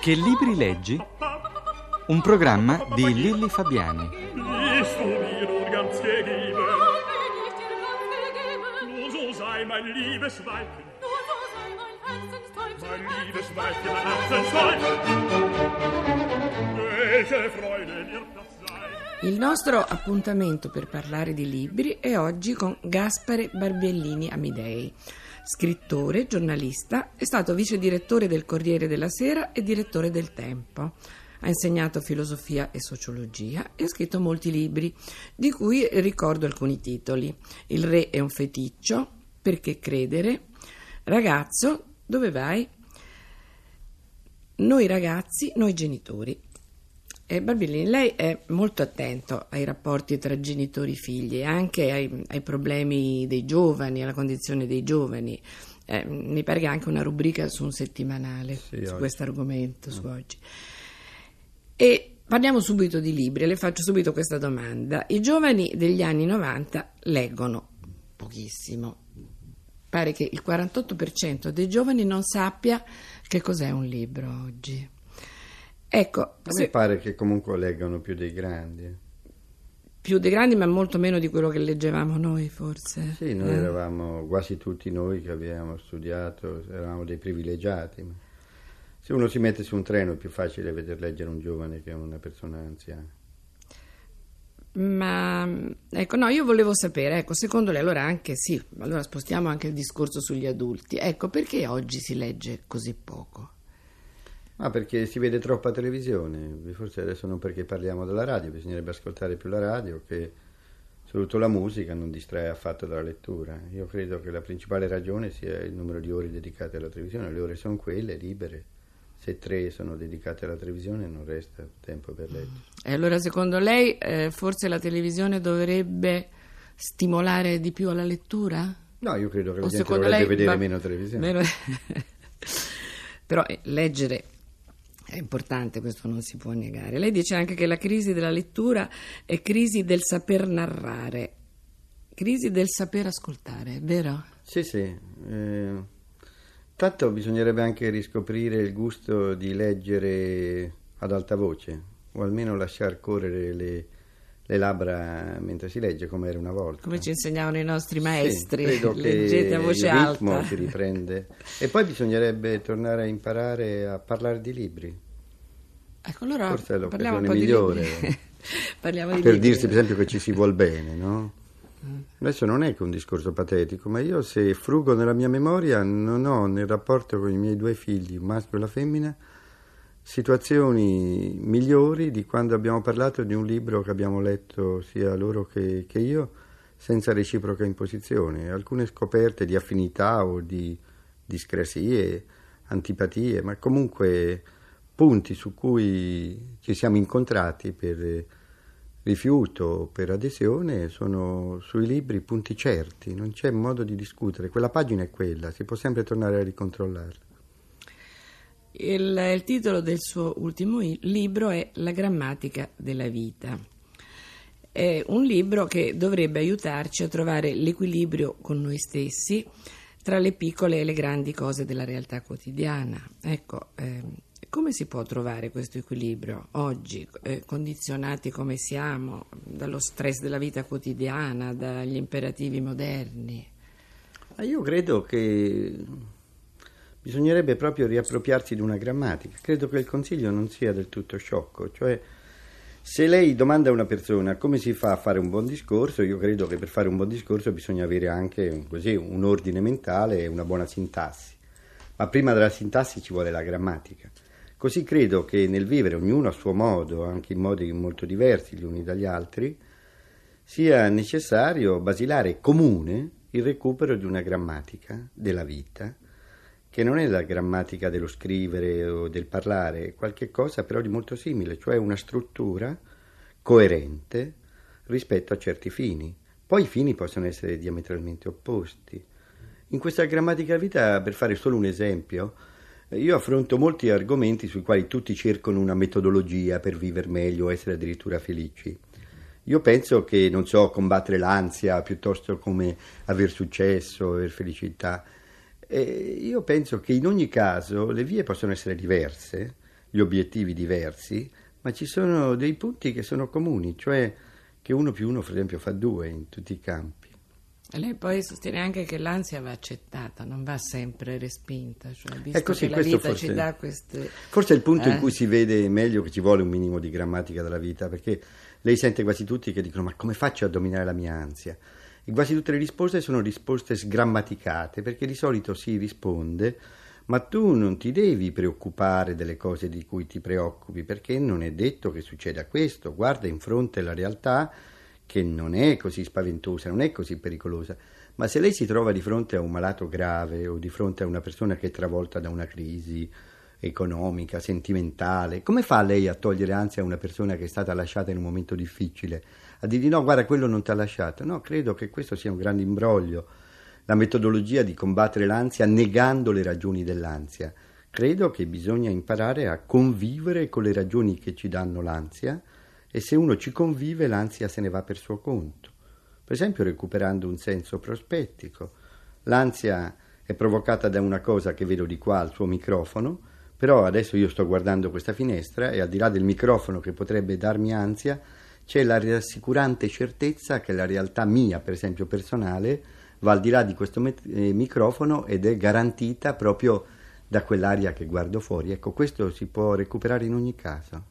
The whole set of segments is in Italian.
Che libri leggi? Un programma di Lilli Fabiani. Il nostro appuntamento per parlare di libri è oggi con Gaspare Barbiellini Amidei. Scrittore, giornalista, è stato vice direttore del Corriere della Sera e direttore del Tempo. Ha insegnato filosofia e sociologia e ha scritto molti libri, di cui ricordo alcuni titoli. Il re è un feticcio, Perché credere? Ragazzo, dove vai? Noi ragazzi, noi genitori. Eh, Barbellini, lei è molto attento ai rapporti tra genitori e figli e anche ai, ai problemi dei giovani, alla condizione dei giovani. Eh, mi pare che anche una rubrica su un settimanale Sì, su questo argomento, su oggi. E parliamo subito di libri, le faccio subito questa domanda. I giovani degli anni 90 leggono pochissimo. Pare che il 48% dei giovani non sappia che cos'è un libro oggi. Ecco, A me se- pare che comunque leggano più dei grandi. più dei grandi, ma molto meno di quello che leggevamo noi, forse. Sì, noi Eh. eravamo quasi tutti noi che abbiamo studiato, eravamo dei privilegiati. ma se uno si mette su un treno è più facile veder leggere un giovane che una persona anziana. Ma ecco, no, io volevo sapere, ecco, secondo lei, allora anche sì, allora spostiamo anche il discorso sugli adulti. Ecco, perché oggi si legge così poco? Ma perché si vede troppa televisione, forse adesso non perché parliamo della radio, bisognerebbe ascoltare più la radio che soprattutto la musica non distrae affatto dalla lettura. Io credo che la principale ragione sia il numero di ore dedicate alla televisione, le ore sono quelle libere, se tre sono dedicate alla televisione non resta tempo per leggere. E allora secondo lei eh, forse la televisione dovrebbe stimolare di più alla lettura? No, io credo che la O gente dovrebbe lei vedere meno televisione. meno- Però eh, leggere è importante, questo non si può negare. Lei dice anche che la crisi della lettura è crisi del saper narrare, crisi del saper ascoltare, vero? Sì, sì. eh, tanto bisognerebbe anche riscoprire il gusto di leggere ad alta voce, o almeno lasciar correre le, le labbra mentre si legge, come era una volta. Come ci insegnavano i nostri Sì, maestri, che leggete a voce il ritmo alta. si riprende. E poi bisognerebbe tornare a imparare a parlare di libri. Ecco, allora Forse è l'occasione migliore. parliamo di per libri. dirsi per esempio che ci si vuol bene, no? Adesso non è che un discorso patetico, ma io se frugo nella mia memoria non ho nel rapporto con i miei due figli, un maschio e la femmina, situazioni migliori di quando abbiamo parlato di un libro che abbiamo letto sia loro che, che io, senza reciproca imposizione. Alcune scoperte di affinità o di discrasie, antipatie, ma comunque punti su cui ci siamo incontrati per rifiuto, per adesione, sono sui libri punti certi, non c'è modo di discutere. Quella pagina è quella, si può sempre tornare a ricontrollarla. Il, il titolo del suo ultimo libro è La grammatica della vita. È un libro che dovrebbe aiutarci a trovare l'equilibrio con noi stessi tra le piccole e le grandi cose della realtà quotidiana. Ecco, ehm, come si può trovare questo equilibrio oggi, eh, condizionati come siamo dallo stress della vita quotidiana, dagli imperativi moderni? Ma io credo che bisognerebbe proprio riappropriarsi di una grammatica. Credo che il consiglio non sia del tutto sciocco, cioè se lei domanda a una persona come si fa a fare un buon discorso, io credo che per fare un buon discorso bisogna avere anche un, così, un ordine mentale e una buona sintassi. Ma prima della sintassi ci vuole la grammatica. Così credo che nel vivere ognuno a suo modo, anche in modi molto diversi gli uni dagli altri, sia necessario, basilare, comune, il recupero di una grammatica della vita, che non è la grammatica dello scrivere o del parlare, è qualche cosa però di molto simile, cioè una struttura coerente rispetto a certi fini. Poi i fini possono essere diametralmente opposti. In questa grammatica vita, per fare solo un esempio, io affronto molti argomenti sui quali tutti cercano una metodologia per vivere meglio, essere addirittura felici. Io penso che, non so, combattere l'ansia piuttosto come aver successo, aver felicità. E io penso che in ogni caso le vie possono essere diverse, gli obiettivi diversi, ma ci sono dei punti che sono comuni, cioè che uno più uno, per esempio, fa due in tutti i campi. Lei poi sostiene anche che l'ansia va accettata, non va sempre respinta, cioè, visto Ecco, sì, che la vita forse- ci dà queste... Forse è il punto in Eh. cui si vede meglio che ci vuole un minimo di grammatica della vita, perché lei sente quasi tutti che dicono ma come faccio a dominare la mia ansia? E quasi tutte le risposte sono risposte sgrammaticate, perché di solito si risponde ma tu non ti devi preoccupare delle cose di cui ti preoccupi, perché non è detto che succeda questo, guarda in fronte alla realtà che non è così spaventosa, non è così pericolosa. Ma se lei si trova di fronte a un malato grave o di fronte a una persona che è travolta da una crisi economica, sentimentale, come fa lei a togliere ansia a una persona che è stata lasciata in un momento difficile? A dirgli no, guarda, quello non ti ha lasciato. No, credo che questo sia un grande imbroglio. La metodologia di combattere l'ansia negando le ragioni dell'ansia. Credo che bisogna imparare a convivere con le ragioni che ci danno l'ansia e se uno ci convive l'ansia se ne va per suo conto. Per esempio recuperando un senso prospettico. L'ansia è provocata da una cosa che vedo di qua al suo microfono, però adesso io sto guardando questa finestra e al di là del microfono che potrebbe darmi ansia, c'è la rassicurante certezza che la realtà mia, per esempio personale, va al di là di questo met- eh, microfono ed è garantita proprio da quell'aria che guardo fuori. Ecco, questo si può recuperare in ogni caso.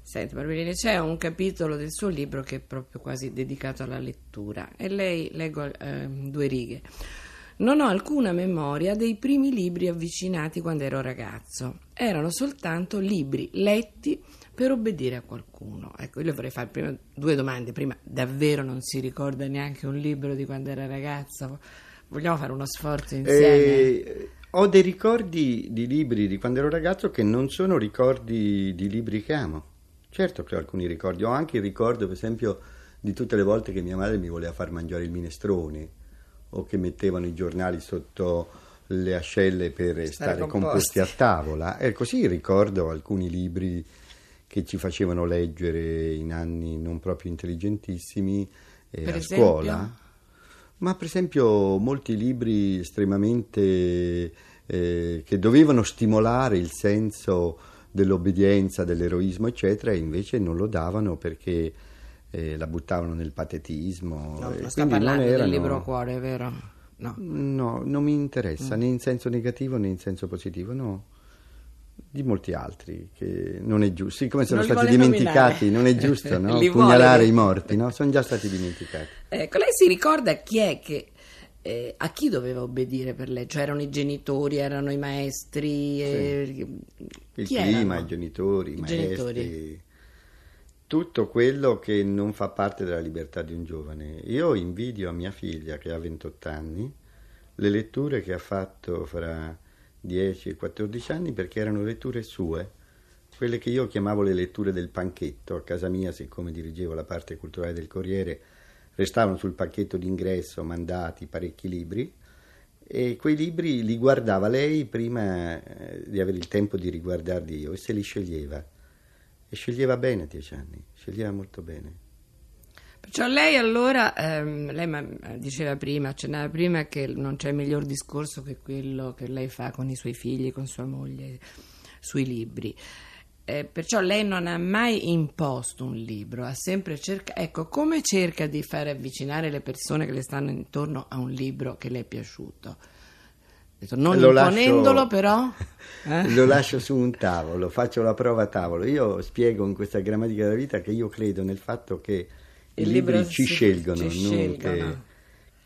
Senti, Barberini, c'è un capitolo del suo libro che è proprio quasi dedicato alla lettura e lei, leggo ehm, due righe. Non ho alcuna memoria dei primi libri avvicinati quando ero ragazzo. Erano soltanto libri letti per obbedire a qualcuno. Ecco, io le vorrei fare prima due domande. Prima, davvero non si ricorda neanche un libro di quando era ragazzo? Vogliamo fare uno sforzo insieme? Eh, ho dei ricordi di libri di quando ero ragazzo che non sono ricordi di libri che amo. Certo che ho alcuni ricordi, ho anche il ricordo, per esempio, di tutte le volte che mia madre mi voleva far mangiare il minestrone o che mettevano i giornali sotto le ascelle per stare, composti. composti a tavola. E così ricordo alcuni libri che ci facevano leggere in anni non proprio intelligentissimi eh, a esempio? scuola. Ma per esempio molti libri estremamente eh, che dovevano stimolare il senso dell'obbedienza, dell'eroismo, eccetera, e invece non lo davano perché eh, la buttavano nel patetismo. No, non sta quindi non parlando del erano- libro cuore, vero? No. No, non mi interessa Mm. né in senso negativo né in senso positivo, no. Di molti altri, che non è giusto. Siccome sono Non stati dimenticati, nominare. non è giusto, no? Vuole Pugnalare i morti, no? Sono già stati dimenticati. Ecco, lei si ricorda chi è che eh, a chi doveva obbedire per lei? Cioè erano i genitori, erano i maestri? eh, Il chi clima, erano? i genitori, i I maestri, genitori. tutto quello che non fa parte della libertà di un giovane. Io invidio a mia figlia che ha 28 anni le letture che ha fatto fra 10 e 14 anni perché erano letture sue, quelle che io chiamavo le letture del panchetto. A casa mia, siccome dirigevo la parte culturale del Corriere, restavano sul pacchetto d'ingresso mandati parecchi libri e quei libri li guardava lei prima eh, di avere il tempo di riguardarli io e se li sceglieva. E sceglieva bene a dieci anni, sceglieva molto bene. Perciò lei allora, ehm, lei ma- diceva prima, accennava prima che non c'è miglior discorso che quello che lei fa con i suoi figli, con sua moglie, sui libri. Eh, perciò lei non ha mai imposto un libro, ha sempre cercato, ecco, come cerca di fare avvicinare le persone che le stanno intorno a un libro che le è piaciuto? Non Lo imponendolo lascio- però... eh? Lo lascio su un tavolo, faccio la prova a tavolo. Io spiego in questa grammatica della vita che io credo nel fatto che i libri ci si- scelgono, ci non scelgono.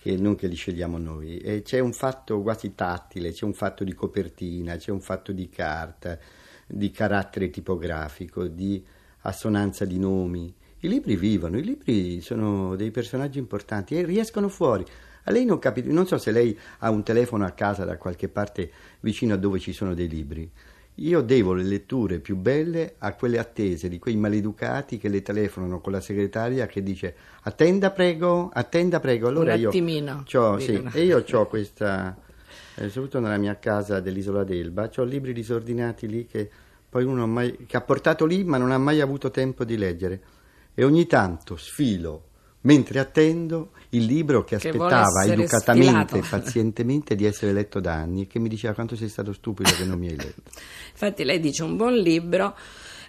Che, che non che li scegliamo noi. E c'è un fatto quasi tattile, c'è un fatto di copertina, c'è un fatto di carta, di carattere tipografico, di assonanza di nomi. I libri vivono, i libri sono dei personaggi importanti e riescono fuori. A lei non capita, non so se lei ha un telefono a casa da qualche parte vicino a dove ci sono dei libri. Io devo le letture più belle a quelle attese di quei maleducati che le telefonano con la segretaria che dice attenda prego, attenda prego. Allora Un io attimino, c'ho- sì, e io ho questa, eh, soprattutto nella mia casa dell'isola d'Elba, ho libri disordinati lì che poi uno mai- che ha portato lì ma non ha mai avuto tempo di leggere. E ogni tanto sfilo mentre attendo il libro che Che aspettava educatamente e pazientemente di essere letto da anni e che mi diceva quanto sei stato stupido che non mi hai letto. Infatti lei dice un buon libro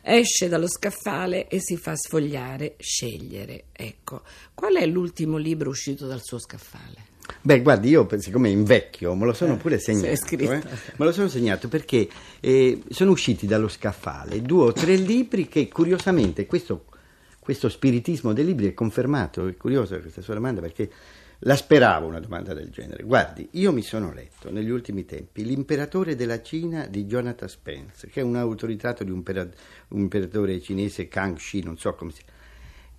esce dallo scaffale e si fa sfogliare, scegliere. Ecco, qual è l'ultimo libro uscito dal suo scaffale? Beh, guardi, io siccome invecchio, me lo sono Eh, pure segnato. eh. Me lo sono segnato perché eh, sono usciti dallo scaffale due o tre libri che curiosamente questo, questo spiritismo dei libri è confermato. È curiosa questa sua domanda perché la speravo una domanda del genere. Guardi, io mi sono letto negli ultimi tempi L'imperatore della Cina di Jonathan Spence, che è un autoritato di un, pera- un imperatore cinese Kangxi, non so come si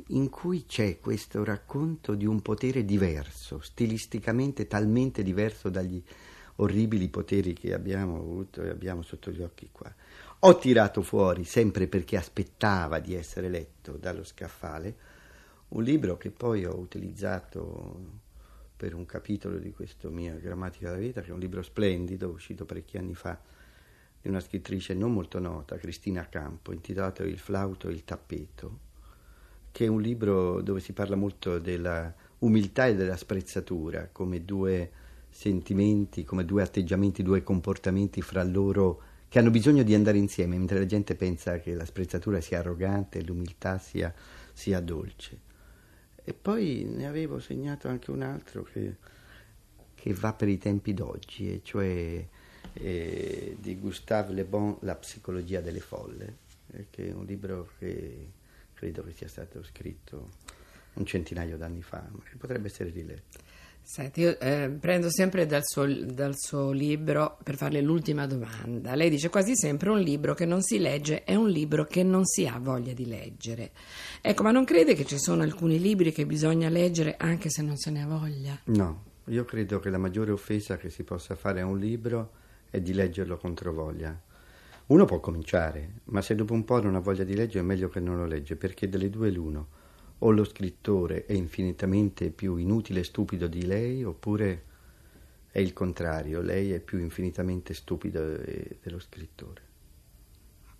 in cui c'è questo racconto di un potere diverso, stilisticamente talmente diverso dagli orribili poteri che abbiamo avuto e abbiamo sotto gli occhi qua. Ho tirato fuori, sempre perché aspettava di essere letto dallo scaffale, un libro che poi ho utilizzato per un capitolo di questa mia grammatica della vita, che è un libro splendido, uscito parecchi anni fa, di una scrittrice non molto nota, Cristina Campo, intitolato Il flauto e il tappeto che è un libro dove si parla molto della umiltà e della sprezzatura come due sentimenti, come due atteggiamenti, due comportamenti fra loro che hanno bisogno di andare insieme, mentre la gente pensa che la sprezzatura sia arrogante e l'umiltà sia, sia dolce. E poi ne avevo segnato anche un altro che, che va per i tempi d'oggi, e cioè eh, di Gustave Le Bon, La psicologia delle folle, eh, che è un libro che credo che sia stato scritto un centinaio d'anni fa, ma che potrebbe essere riletto. Senti, io eh, prendo sempre dal suo, dal suo libro per farle l'ultima domanda. Lei dice quasi sempre un libro che non si legge è un libro che non si ha voglia di leggere. Ecco, ma non crede che ci sono alcuni libri che bisogna leggere anche se non se ne ha voglia? No, io credo che la maggiore offesa che si possa fare a un libro è di leggerlo contro voglia. Uno può cominciare, ma se dopo un po' non ha voglia di leggere è meglio che non lo legge, perché delle due l'uno. O lo scrittore è infinitamente più inutile e stupido di lei, oppure è il contrario, lei è più infinitamente stupida de- dello scrittore.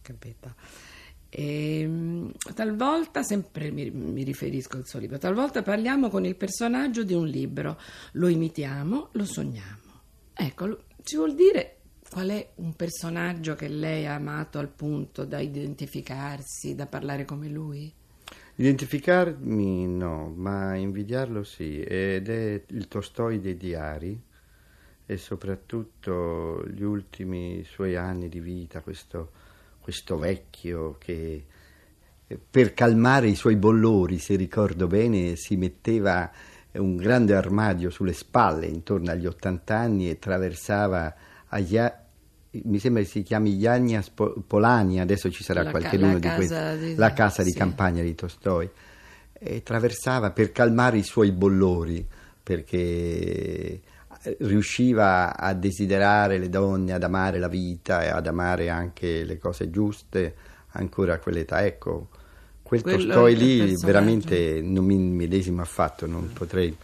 Capito. Ehm, talvolta, sempre mi, mi riferisco al suo libro, talvolta parliamo con il personaggio di un libro, lo imitiamo, lo sogniamo. Ecco, ci vuol dire qual è un personaggio che lei ha amato al punto da identificarsi, da parlare come lui? Identificarmi no, ma invidiarlo sì, ed è il Tolstoi dei diari e soprattutto gli ultimi suoi anni di vita, questo, questo vecchio che per calmare i suoi bollori, se ricordo bene, si metteva un grande armadio sulle spalle intorno agli 80 anni e attraversava agli a- mi sembra che si chiami Iagna Spo- Polania, adesso ci sarà La la di questi, di- la casa di sì. campagna di Tolstoi, e attraversava per calmare i suoi bollori, perché eh, riusciva a desiderare le donne, ad amare la vita e ad amare anche le cose giuste ancora a quell'età. Ecco, quel Quello Tolstoi lì veramente non mi medesimo affatto, non potrei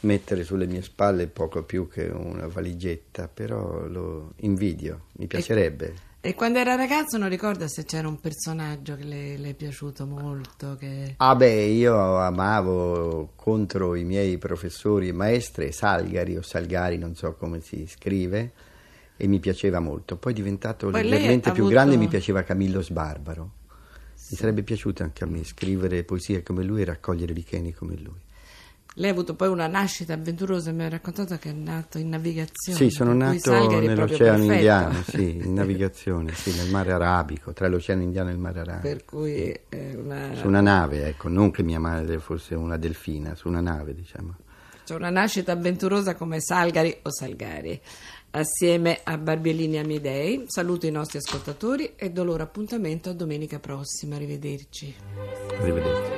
mettere sulle mie spalle poco più che una valigetta, però lo invidio, mi piacerebbe. E quando era ragazzo non ricorda se c'era un personaggio che le, le è piaciuto molto, che... Ah beh, io amavo contro i miei professori e maestre Salgari o Salgari, non so come si scrive, e mi piaceva molto. Poi diventato Poi leggermente più avuto- grande mi piaceva Camillo Sbarbaro. Mi sarebbe piaciuto anche a me scrivere poesie come lui e raccogliere licheni come lui. Lei ha avuto poi una nascita avventurosa, mi ha raccontato che è nato in navigazione. Sì, sono nato nell'Oceano. Indiano, sì, in navigazione, sì, nel mare arabico, tra l'Oceano Indiano e il mare arabico. Per cui è una, Su una nave, ecco, non che mia madre fosse una delfina, su una nave, diciamo. c'è una nascita avventurosa come Salgari o Salgari. Assieme a Barbiellini Amidei saluto i nostri ascoltatori e do loro appuntamento a domenica prossima. Arrivederci. Arrivederci.